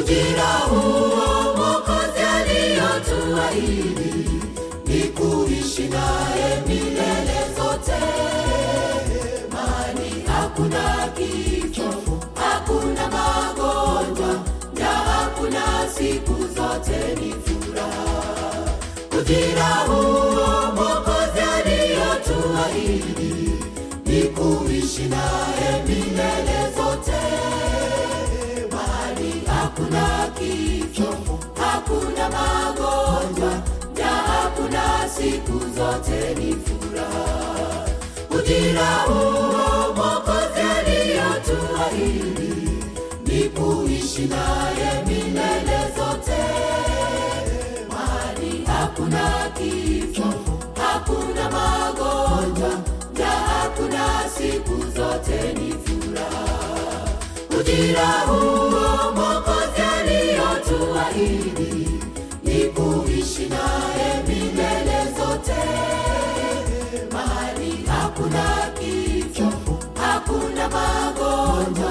Ujira huo Mwokozi aliyotuahidi ni kuishi naye milele zote, mani hakuna kifo, hakuna magonjwa, na hakuna siku zote ni furaha. Ujira huo Mwokozi aliyotuahidi ni kuishi naye milele kifo, hakuna magonjwa, na hakuna siku zote ni furaha. Ujira huo Mwokozi aliyotuahidi ni kuishi naye milele zote, mahali hakuna kifo, hakuna magonjwa, na hakuna siku zote ni furaha. Ujira huo aliyotuahidi ni kuishi naye milele zote, mahali hakuna kifo, hakuna magonjwa,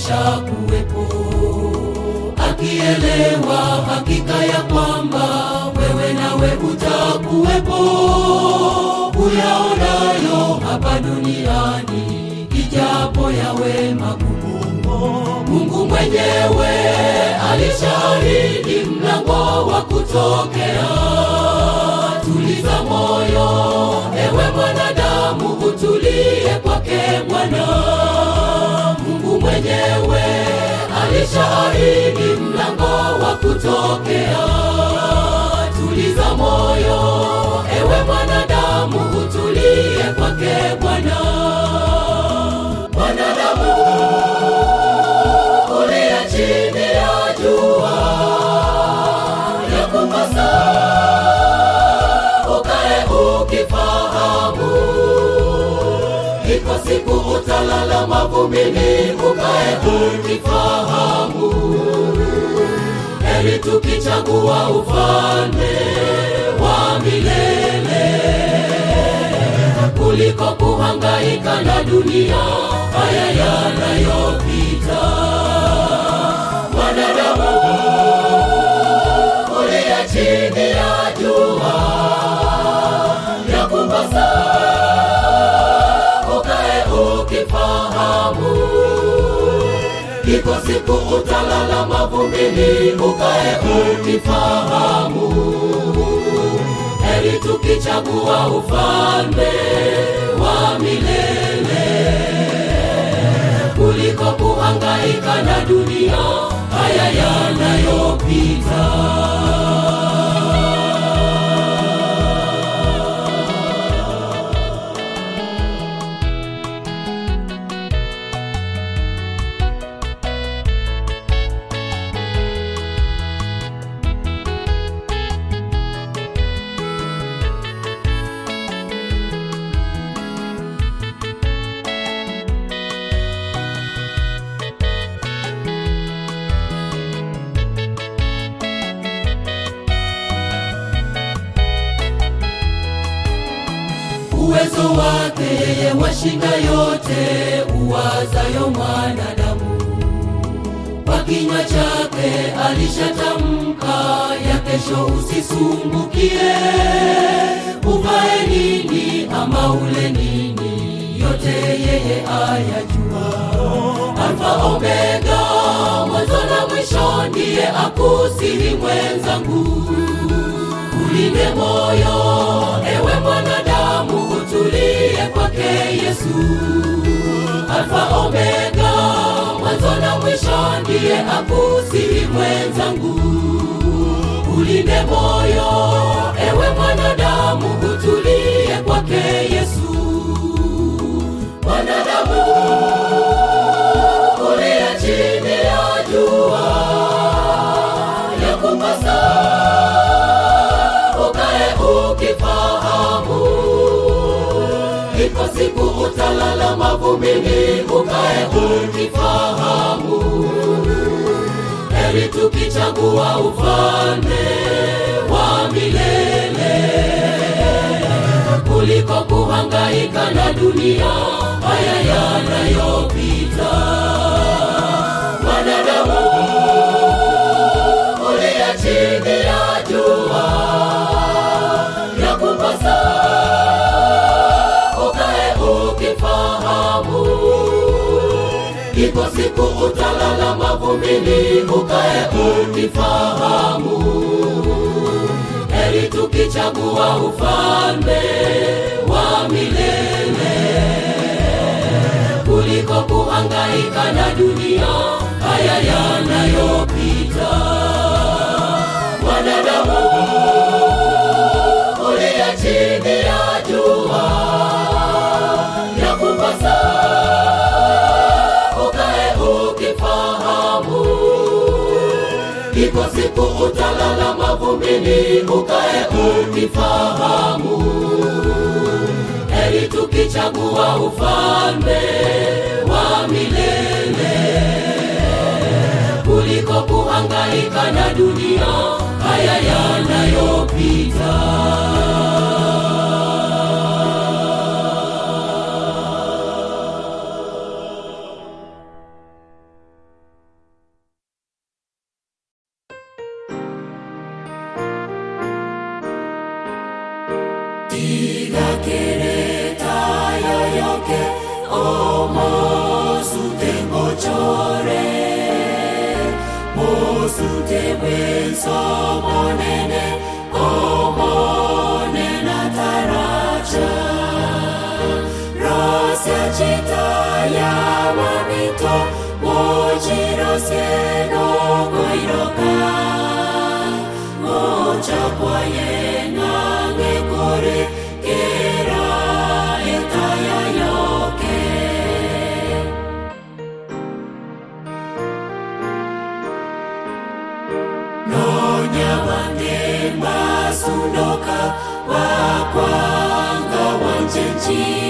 yeye alishakuwepo akielewa hakika ya kwamba wewe nawe utakuwepo. Uyaonayo hapa duniani ijapo yawe magumu mungu mwenyewe alishahidi mlango wa kutokea. Tuliza moyo ewe mwanadamu utulie kwake bwana mwenyewe alishahidi mlango wa kutokea mavumbini ukae ukifahamu heri tukichagua ufalme wa milele kuliko kuhangaika na dunia haya yanayopita ukifahamu iko siku utalala mavumbini ukae ukifahamu. Heri tukichagua ufalme wa milele. Kuliko kuhangaika na dunia haya yanayopita kinywa chake alishatamka ya kesho usisumbukie. Uvae nini ama ule nini yote yeye ayajua. Alfa omega mwanzo na mwisho ndiye akusihi mwenzangu. Ulinde moyo ewe mwanadamu utulie kwake yesu. Alfa omega ndiye akusihi mwenzangu. Ulinde moyo ewe mwanadamu utulie kwake yesu. Mwanadamu uliye chini ya jua. Ya kupasa ukae ukifahamu. Ipo siku utalala mavumbini ukae ukifahamu heri tukichagua ufalme wa milele. Kuliko kuhangaika na dunia haya yanayopita. Wanadamu ulia chini ya jua ya kupasa ukae ukifahamu iko siku utalala mavumbini ukae ukifahamu heri tukichagua ufalme wa milele. Kuliko kuhangaika na dunia haya yanayopita utalala mavumbini ukae ukifahamu. Heri tukichagua ufalme wa milele. Kuliko kuhangaika na dunia haya yanayopita やわみともじろせのごいろかおちゃぽえなげこれけらえたやよけのにゃわんでますんどかわこんがわんじんじん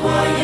qual é